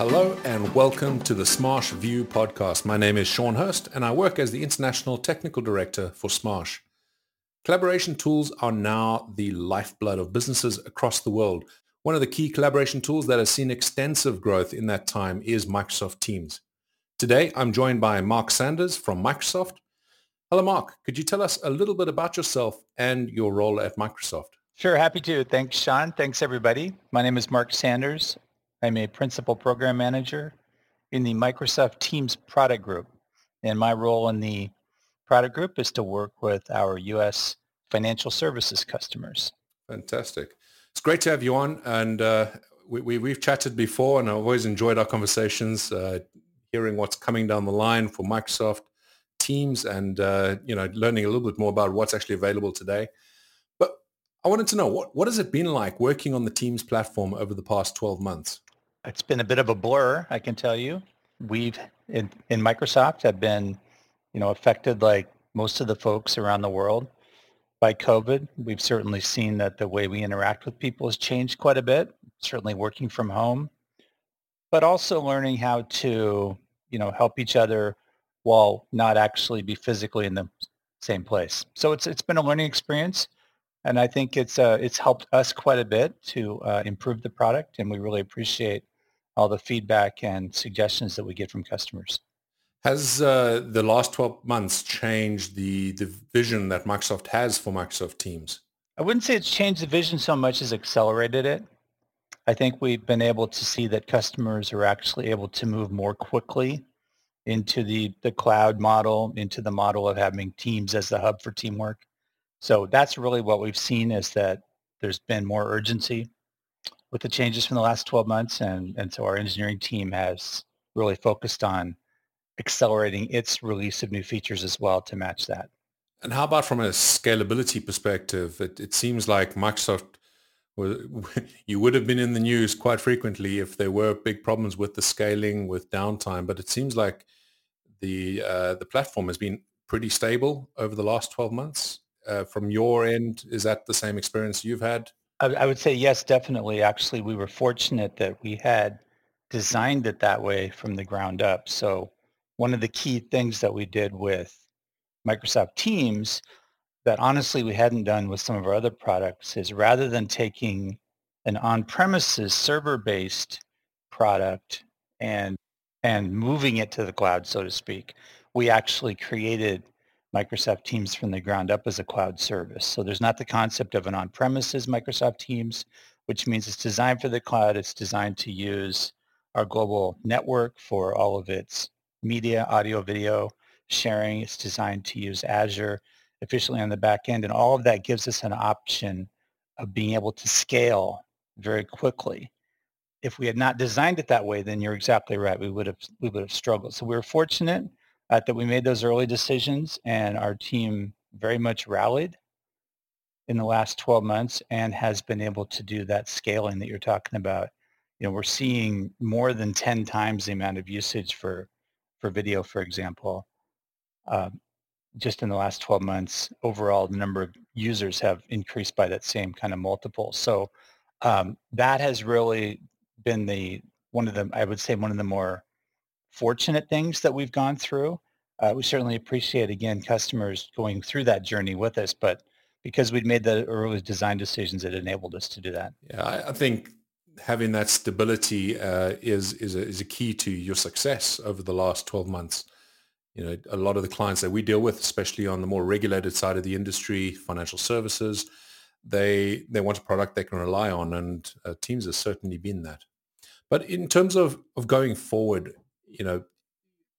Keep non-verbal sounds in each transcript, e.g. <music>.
Hello and welcome to the Smarsh View podcast. My name is Sean Hurst and I work as the International Technical Director for Smarsh. Collaboration tools are now the lifeblood of businesses across the world. One of the key collaboration tools that has seen extensive growth in that time is Microsoft Teams. Today, I'm joined by Marc Sanders from Microsoft. Hello, Marc. Could you tell us a little bit about yourself and your role at Microsoft? Sure, happy to. Thanks, Sean. Thanks, everybody. My name is Marc Sanders. I'm a principal program manager in the Microsoft Teams product group. And my role in the product group is to work with our U.S. financial services customers. Fantastic. It's great to have you on. And uh, we, we, have chatted before, and I've always enjoyed our conversations, uh, hearing what's coming down the line for Microsoft Teams and, uh, you know, learning a little bit more about what's actually available today. But I wanted to know, what, what has it been like working on the Teams platform over the past 12 months? It's been a bit of a blur, I can tell you. We've, in, in Microsoft, have been, you know, affected like most of the folks around the world by COVID. We've certainly seen that the way we interact with people has changed quite a bit, certainly working from home, but also learning how to, you know, help each other while not actually be physically in the same place. So it's it's been a learning experience, and I think it's uh, it's helped us quite a bit to uh, improve the product, and we really appreciate all the feedback and suggestions that we get from customers. Has uh, the last 12 months changed the, the vision that Microsoft has for Microsoft Teams? I wouldn't say it's changed the vision so much as accelerated it. I think we've been able to see that customers are actually able to move more quickly into the, the cloud model, into the model of having Teams as the hub for teamwork. So that's really what we've seen is that there's been more urgency with the changes from the last 12 months. And, and so our engineering team has really focused on accelerating its release of new features as well to match that. And how about from a scalability perspective? It, it seems like Microsoft, <laughs> you would have been in the news quite frequently if there were big problems with the scaling, with downtime. But it seems like the uh, the platform has been pretty stable over the last 12 months. Uh, from your end, is that the same experience you've had? I, would say yes, definitely. Actually, we were fortunate that we had designed it that way from the ground up. So one of the key things that we did with Microsoft Teams that honestly we hadn't done with some of our other products is rather than taking an on-premises server-based product and and moving it to the cloud, so to speak, we actually created Microsoft Teams from the ground up as a cloud service. So there's not the concept of an on-premises Microsoft Teams, which means it's designed for the cloud. It's designed to use our global network for all of its media, audio, video sharing. It's designed to use Azure efficiently on the back end. And all of that gives us an option of being able to scale very quickly. If we had not designed it that way, then you're exactly right. We would have we would have struggled. So we were fortunate uh, that we made those early decisions, and our team very much rallied in the last 12 months and has been able to do that scaling that you're talking about. You know, we're seeing more than 10 times the amount of usage for for video, for example, uh, just in the last 12 months, overall the number of users have increased by that same kind of multiple. So um, that has really been the one of the, I would say, one of the more fortunate things that we've gone through. Uh, we certainly appreciate, again, customers going through that journey with us, but because we'd made the early design decisions, it enabled us to do that. Yeah, I, I think having that stability uh, is is a, is a key to your success over the last 12 months. You know, a lot of the clients that we deal with, especially on the more regulated side of the industry, financial services, they they want a product they can rely on, and uh, Teams has certainly been that. But in terms of of going forward, you know,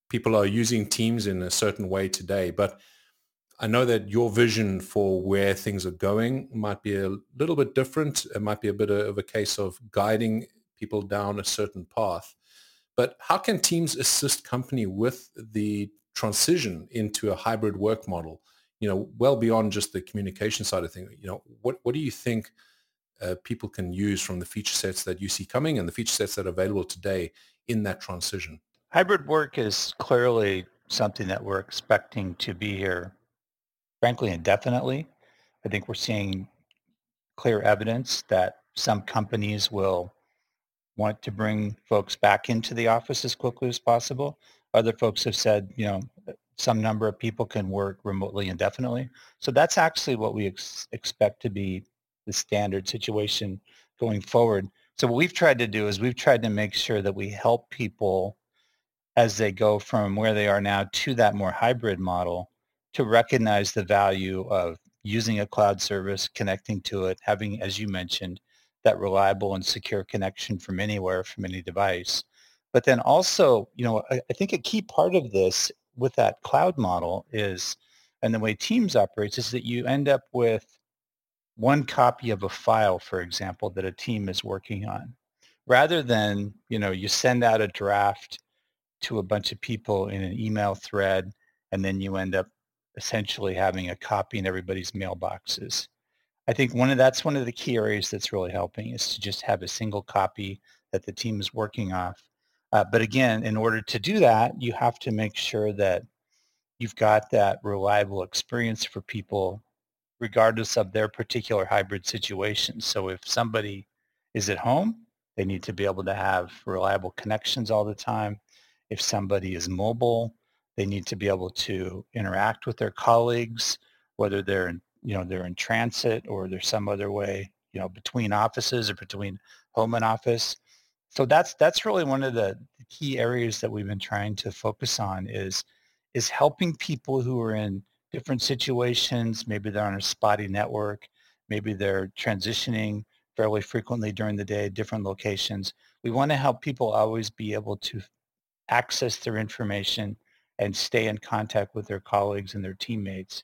people are using Teams in a certain way today, but I know that your vision for where things are going might be a little bit different. It might be a bit of a case of guiding people down a certain path. But how can teams assist company with the transition into a hybrid work model? You know, well beyond just the communication side of things. You know, what what do you think uh, people can use from the feature sets that you see coming and the feature sets that are available today in that transition? Hybrid work is clearly something that we're expecting to be here frankly indefinitely. I think we're seeing clear evidence that some companies will want to bring folks back into the office as quickly as possible. Other folks have said, you know, uh, some number of people can work remotely indefinitely. So that's actually what we ex- expect to be the standard situation going forward. So what we've tried to do is we've tried to make sure that we help people as they go from where they are now to that more hybrid model to recognize the value of using a cloud service, connecting to it, having, as you mentioned, that reliable and secure connection from anywhere, from any device. But then also, you know, I, I think a key part of this with that cloud model is, and the way Teams operates is that you end up with one copy of a file, for example, that a team is working on, rather than, you know, you send out a draft to a bunch of people in an email thread, and then you end up essentially having a copy in everybody's mailboxes. I think one of that's one of the key areas that's really helping is to just have a single copy that the team is working off. Uh, but again, in order to do that, you have to make sure that you've got that reliable experience for people regardless of their particular hybrid situation. So if somebody is at home, they need to be able to have reliable connections all the time. If somebody is mobile, they need to be able to interact with their colleagues, whether they're in, you know, they're in transit or there's some other way, you know, between offices or between home and office. So that's that's really one of the key areas that we've been trying to focus on is is helping people who are in different situations. Maybe they're on a spotty network. Maybe they're transitioning fairly frequently during the day, different locations. We want to help people always be able to access their information and stay in contact with their colleagues and their teammates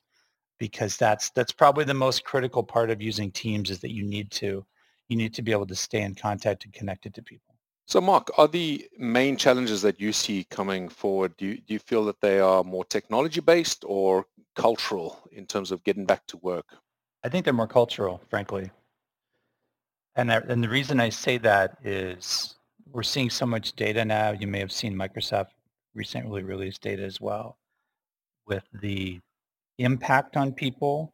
because that's that's probably the most critical part of using teams is that you need to you need to be able to stay in contact and connected to people. So Marc are the main challenges that you see coming forward do you, do you feel that they are more technology based or cultural in terms of getting back to work? I think they're more cultural frankly. And, that, and the reason i say that is we're seeing so much data now you may have seen microsoft recently released data as well with the impact on people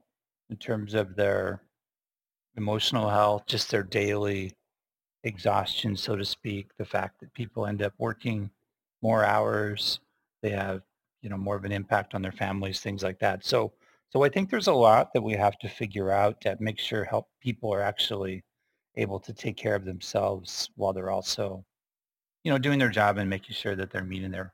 in terms of their emotional health, just their daily exhaustion, so to speak, the fact that people end up working more hours, they have, you know, more of an impact on their families, things like that. So, so I think there's a lot that we have to figure out that make sure help people are actually able to take care of themselves while they're also, you know, doing their job and making sure that they're meeting their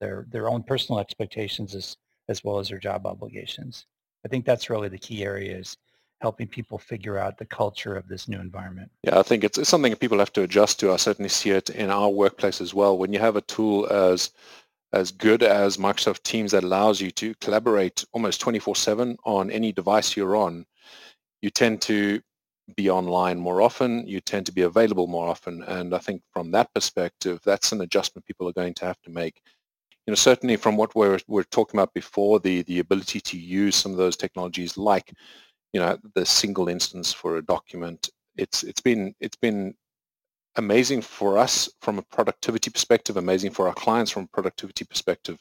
their their own personal expectations as as well as their job obligations. I think that's really the key area is helping people figure out the culture of this new environment. Yeah, I think it's, it's something that people have to adjust to. I certainly see it in our workplace as well. When you have a tool as as good as Microsoft Teams that allows you to collaborate almost 24/7 on any device you're on, you tend to be online more often, you tend to be available more often. And I think from that perspective, that's an adjustment people are going to have to make you know, certainly from what we're, we're talking about before, the, the ability to use some of those technologies like, you know, the single instance for a document, it's, it's been, it's been amazing for us from a productivity perspective, amazing for our clients from a productivity perspective.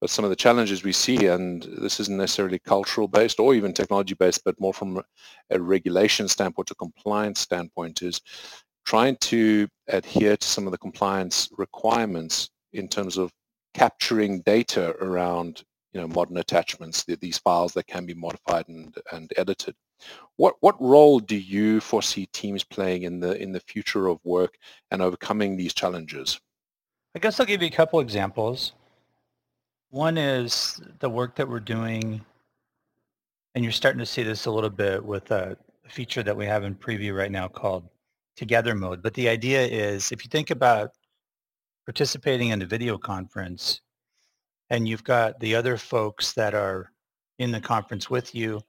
But some of the challenges we see, and this isn't necessarily cultural based or even technology based, but more from a regulation standpoint, a compliance standpoint, is trying to adhere to some of the compliance requirements in terms of capturing data around you know modern attachments, these files that can be modified and, and edited. What what role do you foresee teams playing in the in the future of work and overcoming these challenges? I guess I'll give you a couple examples. One is the work that we're doing, and you're starting to see this a little bit with a feature that we have in preview right now called Together Mode. But the idea is if you think about participating in a video conference and you've got the other folks that are in the conference with you,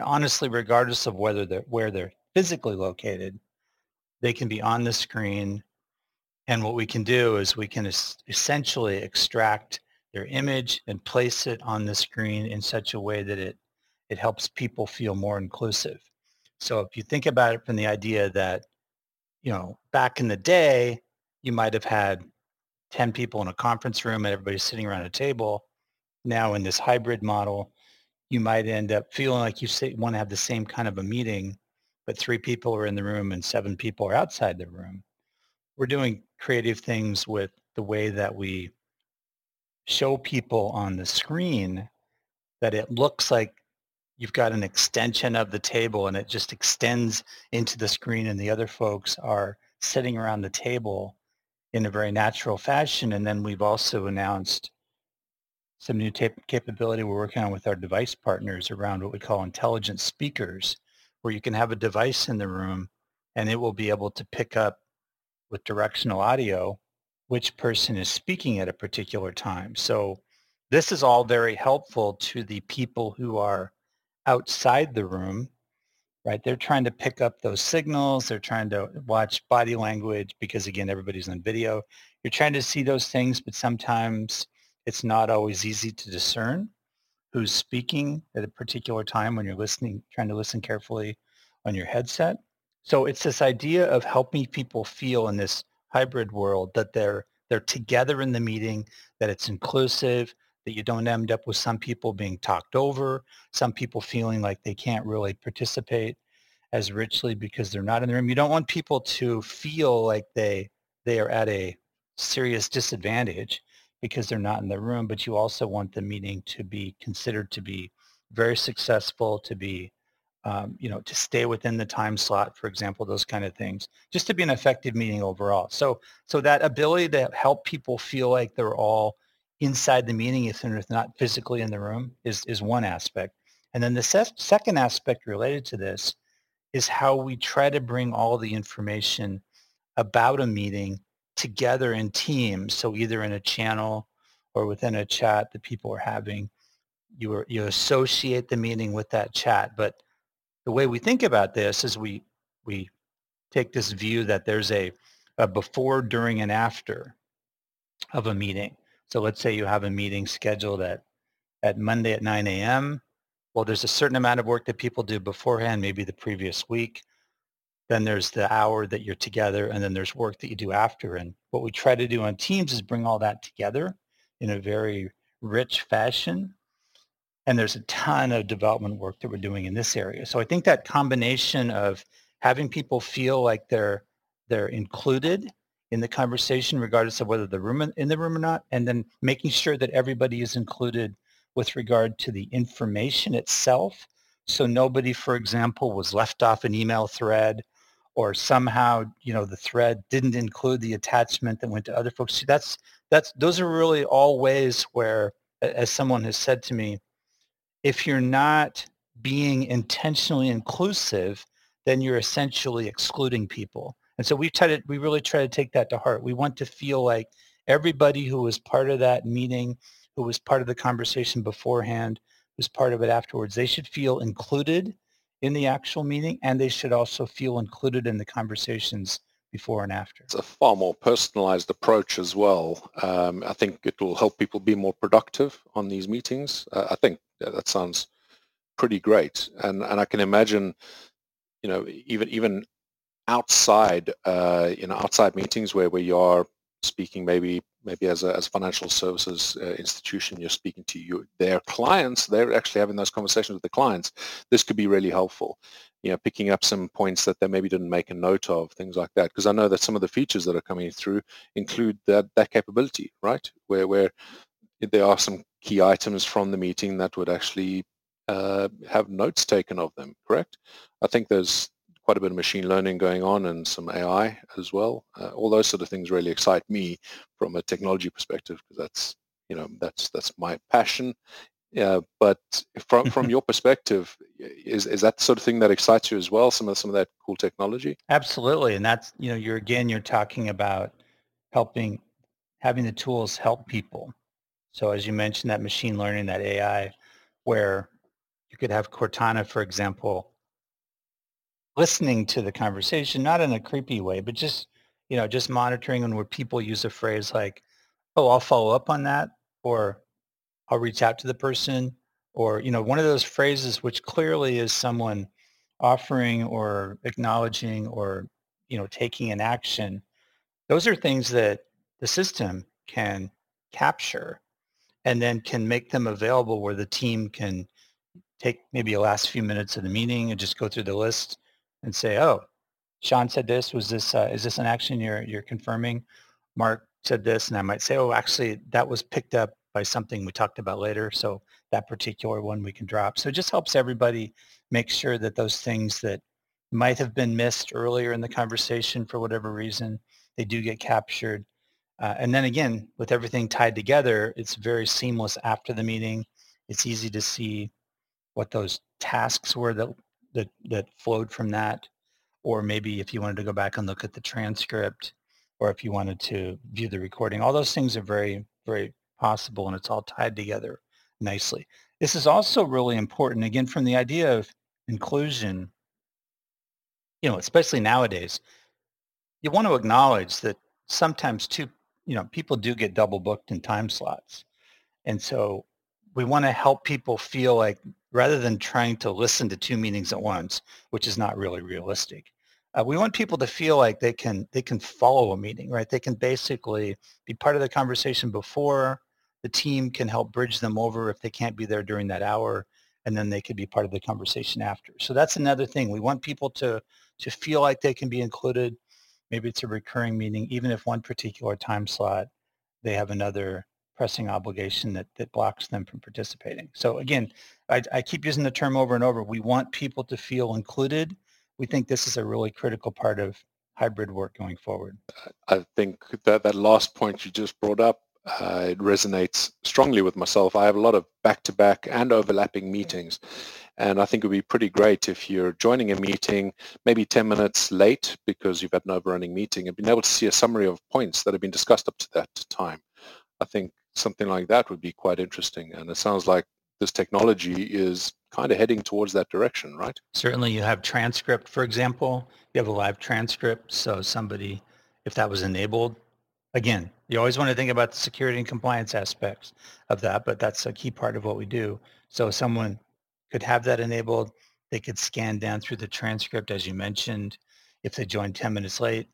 honestly, regardless of whether they're where they're physically located, they can be on the screen. And what we can do is we can es- essentially extract their image and place it on the screen in such a way that it, it helps people feel more inclusive. So if you think about it from the idea that, you know, back in the day, you might have had 10 people in a conference room and everybody's sitting around a table. Now in this hybrid model, you might end up feeling like you want to have the same kind of a meeting, but three people are in the room and seven people are outside the room. we're doing creative things with the way that we show people on the screen that it looks like you've got an extension of the table and it just extends into the screen and the other folks are sitting around the table in a very natural fashion. And then we've also announced some new capability we're working on with our device partners around what we call intelligent speakers, where you can have a device in the room and it will be able to pick up with directional audio which person is speaking at a particular time. So this is all very helpful to the people who are outside the room, right? They're trying to pick up those signals. They're trying to watch body language because again, everybody's on video. You're trying to see those things, but sometimes it's not always easy to discern who's speaking at a particular time when you're listening, trying to listen carefully on your headset. So it's this idea of helping people feel in this hybrid world that they're they're together in the meeting, that it's inclusive, that you don't end up with some people being talked over, some people feeling like they can't really participate as richly because they're not in the room. You don't want people to feel like they they are at a serious disadvantage because they're not in the room, but you also want the meeting to be considered to be very successful, to be um, you know, to stay within the time slot, for example, those kind of things, just to be an effective meeting overall. So, so that ability to help people feel like they're all inside the meeting, if they're not physically in the room, is is one aspect. And then the se- second aspect related to this is how we try to bring all the information about a meeting together in teams. So either in a channel or within a chat that people are having, you are, you associate the meeting with that chat, but the way we think about this is we we take this view that there's a, a before, during, and after of a meeting. So let's say you have a meeting scheduled at, at Monday at 9 a.m. Well, there's a certain amount of work that people do beforehand, maybe the previous week. Then there's the hour that you're together, and then there's work that you do after. And what we try to do on Teams is bring all that together in a very rich fashion and there's a ton of development work that we're doing in this area. So I think that combination of having people feel like they're they're included in the conversation, regardless of whether the room in the room or not, and then making sure that everybody is included with regard to the information itself. So nobody, for example, was left off an email thread or somehow, you know, the thread didn't include the attachment that went to other folks. See, that's that's those are really all ways where, as someone has said to me, if you're not being intentionally inclusive, then you're essentially excluding people. And so we try to, we really try to take that to heart. We want to feel like everybody who was part of that meeting, who was part of the conversation beforehand, who's part of it afterwards, they should feel included in the actual meeting and they should also feel included in the conversations before and after. It's a far more personalized approach as well. Um, I think it will help people be more productive on these meetings. Uh, I think that sounds pretty great, and and I can imagine, you know, even even outside, uh, you know, outside meetings where where you are speaking maybe maybe as a as financial services uh, institution you're speaking to you their clients they're actually having those conversations with the clients this could be really helpful you know picking up some points that they maybe didn't make a note of things like that because i know that some of the features that are coming through include that that capability right where where there are some key items from the meeting that would actually uh, have notes taken of them correct i think there's quite a bit of machine learning going on and some AI as well. Uh, all those sort of things really excite me from a technology perspective because that's you know that's that's my passion. Yeah, but from from <laughs> your perspective, is is that the sort of thing that excites you as well? Some of some of that cool technology. Absolutely, and that's you know you're again you're talking about helping having the tools help people. So as you mentioned, that machine learning, that AI, where you could have Cortana, for example, listening to the conversation, not in a creepy way, but just, you know, just monitoring and where people use a phrase like, oh, I'll follow up on that or I'll reach out to the person or, you know, one of those phrases which clearly is someone offering or acknowledging or, you know, taking an action. Those are things that the system can capture and then can make them available where the team can take maybe the last few minutes of the meeting and just go through the list and say, oh, Sean said this. Was this uh, is this an action you're you're confirming? Marc said this, and I might say, oh, actually, that was picked up by something we talked about later. So that particular one we can drop. So it just helps everybody make sure that those things that might have been missed earlier in the conversation for whatever reason, they do get captured. Uh, and then again, with everything tied together, it's very seamless after the meeting. It's easy to see what those tasks were that, that, that flowed from that. Or maybe if you wanted to go back and look at the transcript or if you wanted to view the recording, all those things are very, very possible and it's all tied together nicely. This is also really important, again, from the idea of inclusion, you know, especially nowadays, you want to acknowledge that sometimes too, you know, people do get double booked in time slots. And so we want to help people feel like rather than trying to listen to two meetings at once, which is not really realistic, uh, we want people to feel like they can they can follow a meeting, right? They can basically be part of the conversation before. The team can help bridge them over if they can't be there during that hour, and then they could be part of the conversation after. So that's another thing. We want people to to feel like they can be included. Maybe it's a recurring meeting, even if one particular time slot they have another pressing obligation that, that blocks them from participating. So again, I, I keep using the term over and over. We want people to feel included. We think this is a really critical part of hybrid work going forward. I think that that last point you just brought up, uh, it resonates strongly with myself. I have a lot of back-to-back and overlapping meetings. And I think it would be pretty great if you're joining a meeting maybe 10 minutes late because you've had an overrunning meeting and being able to see a summary of points that have been discussed up to that time. I think something like that would be quite interesting. And it sounds like this technology is kind of heading towards that direction, right? Certainly you have transcript, for example. You have a live transcript. So somebody, if that was enabled, again, you always want to think about the security and compliance aspects of that, but that's a key part of what we do. So someone could have that enabled. They could scan down through the transcript, as you mentioned. If they join 10 minutes late,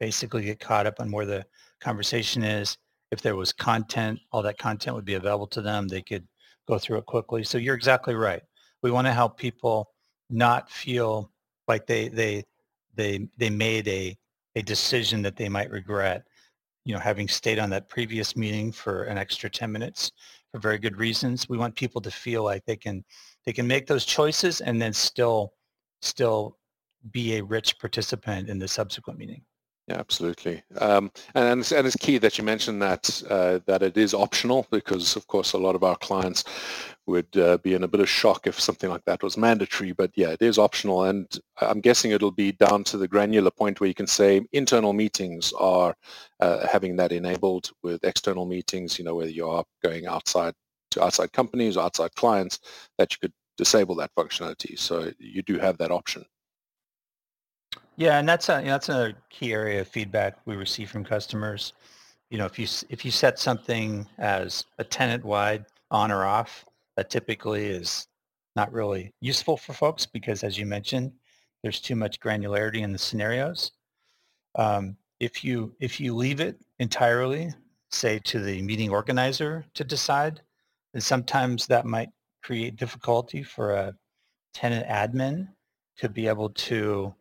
basically get caught up on where the conversation is if there was content, all that content would be available to them. They could go through it quickly. So you're exactly right. We want to help people not feel like they they they they made a a decision that they might regret. You know, having stayed on that previous meeting for an extra 10 minutes for very good reasons. We want people to feel like they can they can make those choices and then still still be a rich participant in the subsequent meeting. Yeah, absolutely. Um, and, and it's key that you mentioned that uh, that it is optional because, of course, a lot of our clients would uh, be in a bit of shock if something like that was mandatory. But yeah, it is optional, and I'm guessing it'll be down to the granular point where you can say internal meetings are uh, having that enabled with external meetings. You know, whether you are going outside to outside companies or outside clients, that you could disable that functionality. So you do have that option. Yeah, and that's a that's a key area of feedback we receive from customers. You know, if you if you set something as a tenant-wide on or off, that typically is not really useful for folks because, as you mentioned, there's too much granularity in the scenarios. Um, if you if you leave it entirely, say to the meeting organizer to decide, then sometimes that might create difficulty for a tenant admin to be able to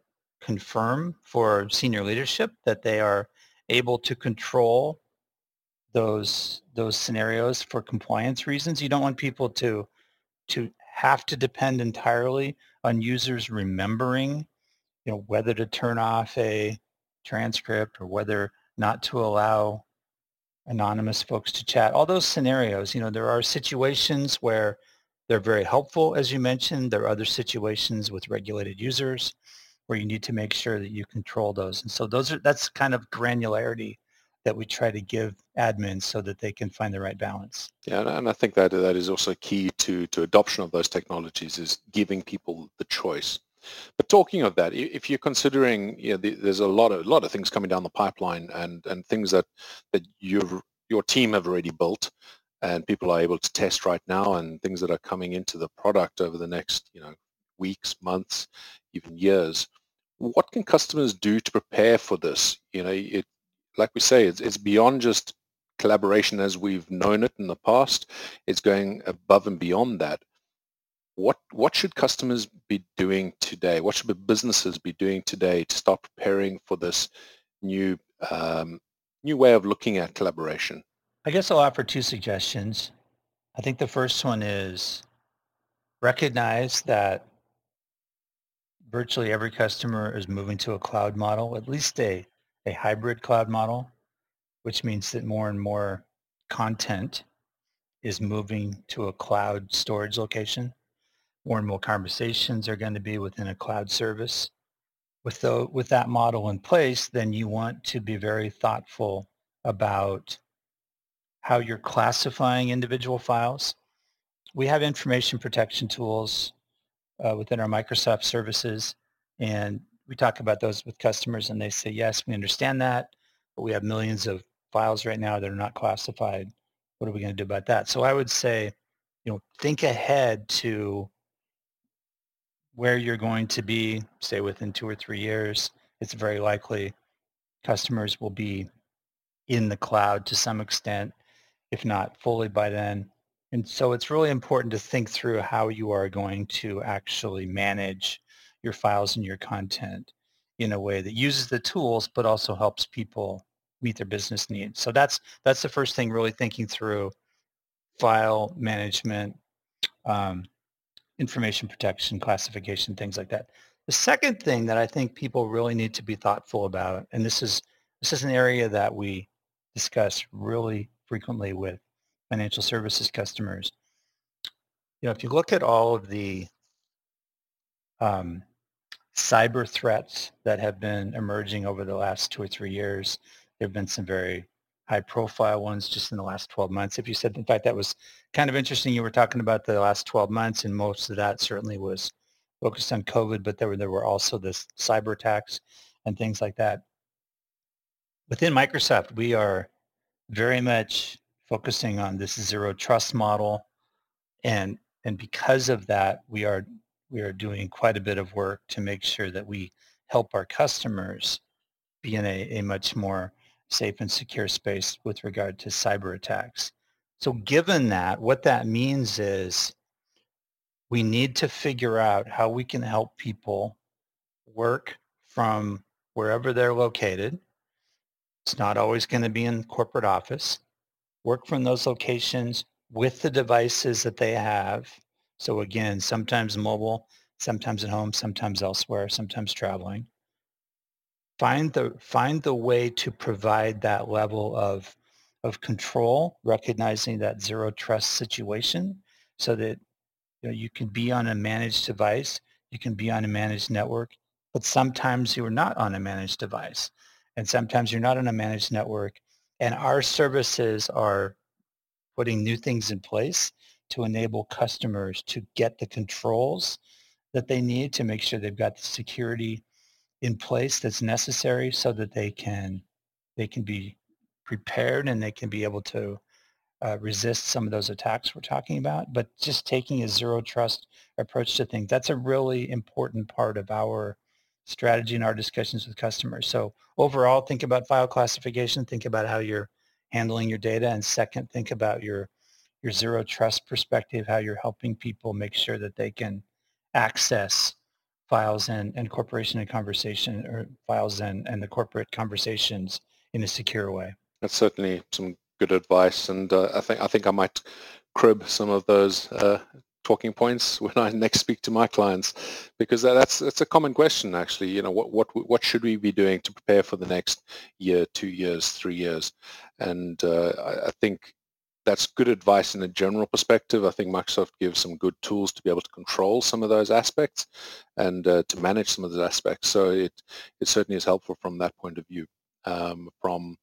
confirm for senior leadership that they are able to control those those scenarios for compliance reasons. You don't want people to to have to depend entirely on users remembering, you know, whether to turn off a transcript or whether not to allow anonymous folks to chat. All those scenarios, you know, there are situations where they're very helpful, as you mentioned. There are other situations with regulated users where you need to make sure that you control those. And so those are that's kind of granularity that we try to give admins so that they can find the right balance. Yeah, and I think that that is also key to to adoption of those technologies is giving people the choice. But talking of that, if you're considering, you know, there's a lot of a lot of things coming down the pipeline and and things that that you your team have already built and people are able to test right now and things that are coming into the product over the next, you know, weeks, months, even years. What can customers do to prepare for this? You know, it, like we say, it's, it's beyond just collaboration as we've known it in the past. It's going above and beyond that. what what should customers be doing today? What should businesses be doing today to start preparing for this new um, new way of looking at collaboration? I guess I'll offer two suggestions. I think the first one is recognize that virtually every customer is moving to a cloud model, at least a, a hybrid cloud model, which means that more and more content is moving to a cloud storage location. More and more conversations are going to be within a cloud service. With, the, with that model in place, then you want to be very thoughtful about how you're classifying individual files. We have information protection tools uh, within our Microsoft services, and we talk about those with customers, and they say, yes, we understand that, but we have millions of files right now that are not classified. What are we going to do about that? So I would say, you know, think ahead to where you're going to be, say within two or three years. It's very likely customers will be in the cloud to some extent if not fully by then. And so it's really important to think through how you are going to actually manage your files and your content in a way that uses the tools but also helps people meet their business needs. So that's that's the first thing, really thinking through file management, um, information protection, classification, things like that. The second thing that I think people really need to be thoughtful about, and this is this is an area that we discuss really frequently with financial services customers. You know, if you look at all of the um, cyber threats that have been emerging over the last two or three years, there have been some very high profile ones just in the last 12 months. If you said, in fact, that was kind of interesting. You were talking about the last 12 months and most of that certainly was focused on COVID, but there were, there were also this cyber attacks and things like that. Within Microsoft, we are very much focusing on this zero trust model. And, and because of that, we are, we are doing quite a bit of work to make sure that we help our customers be in a, a much more safe and secure space with regard to cyber attacks. So given that, what that means is we need to figure out how we can help people work from wherever they're located it's not always going to be in corporate office. Work from those locations with the devices that they have. So again, sometimes mobile, sometimes at home, sometimes elsewhere, sometimes traveling. Find the, find the way to provide that level of, of control, recognizing that zero trust situation so that you, know, you can be on a managed device, you can be on a managed network, but sometimes you are not on a managed device and sometimes you're not on a managed network. And our services are putting new things in place to enable customers to get the controls that they need to make sure they've got the security in place that's necessary so that they can they can be prepared and they can be able to uh, resist some of those attacks we're talking about. But just taking a zero trust approach to things, that's a really important part of our strategy in our discussions with customers. So overall, think about file classification, think about how you're handling your data, and second, think about your your zero trust perspective, how you're helping people make sure that they can access files and, and corporation and conversation or files and, and the corporate conversations in a secure way. That's certainly some good advice, and uh, I think I think I might crib some of those uh, talking points <laughs> when I next speak to my clients, because that's that's a common question actually. You know, what what what should we be doing to prepare for the next year, two years, three years? And uh, I, I think that's good advice in a general perspective. I think Microsoft gives some good tools to be able to control some of those aspects and uh, to manage some of those aspects. So it it certainly is helpful from that point of view. Um, from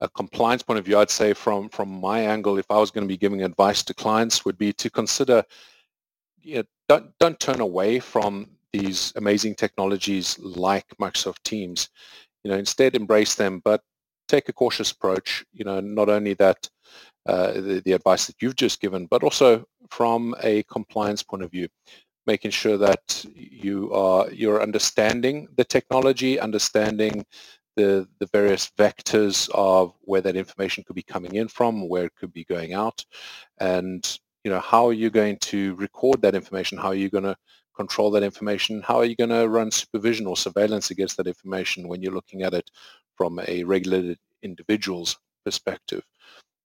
a compliance point of view, I'd say from from my angle, if I was going to be giving advice to clients, would be to consider you know, don't don't turn away from these amazing technologies like Microsoft Teams. You know, instead embrace them, but take a cautious approach. You know, not only that uh, the, the advice that you've just given, but also from a compliance point of view, making sure that you are you're understanding the technology, understanding the the various vectors of where that information could be coming in from, where it could be going out, and you know, how are you going to record that information? How are you going to control that information? How are you going to run supervision or surveillance against that information when you're looking at it from a regulated individual's perspective?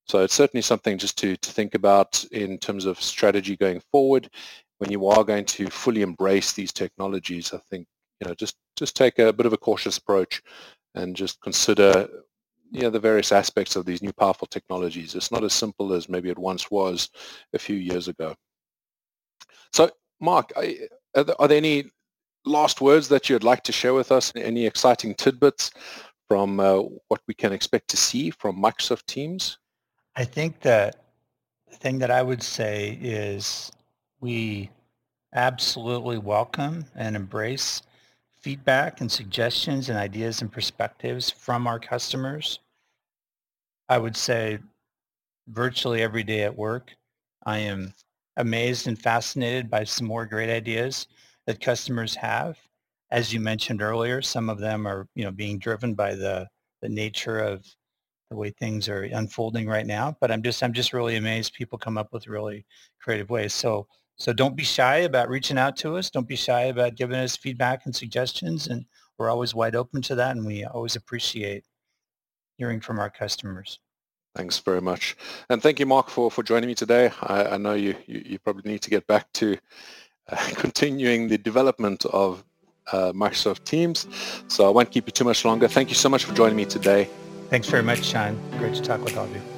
So it's certainly something just to, to think about in terms of strategy going forward. When you are going to fully embrace these technologies, I think, you know, just, just take a bit of a cautious approach and just consider you know, the various aspects of these new powerful technologies. It's not as simple as maybe it once was a few years ago. So, Marc, are there any last words that you'd like to share with us? Any exciting tidbits from uh, what we can expect to see from Microsoft Teams? I think that the thing that I would say is we absolutely welcome and embrace feedback and suggestions and ideas and perspectives from our customers. I would say virtually every day at work, I am amazed and fascinated by some more great ideas that customers have. As you mentioned earlier, some of them are, you know, being driven by the, the nature of the way things are unfolding right now. But I'm just I'm just really amazed people come up with really creative ways. So so don't be shy about reaching out to us. Don't be shy about giving us feedback and suggestions. And we're always wide open to that. And we always appreciate hearing from our customers. Thanks very much. And thank you, Marc, for, for joining me today. I, I know you, you, you, probably need to get back to uh, <laughs> continuing the development of uh, Microsoft Teams. So I won't keep you too much longer. Thank you so much for joining me today. Thanks very much, Sean. Great to talk with all of you.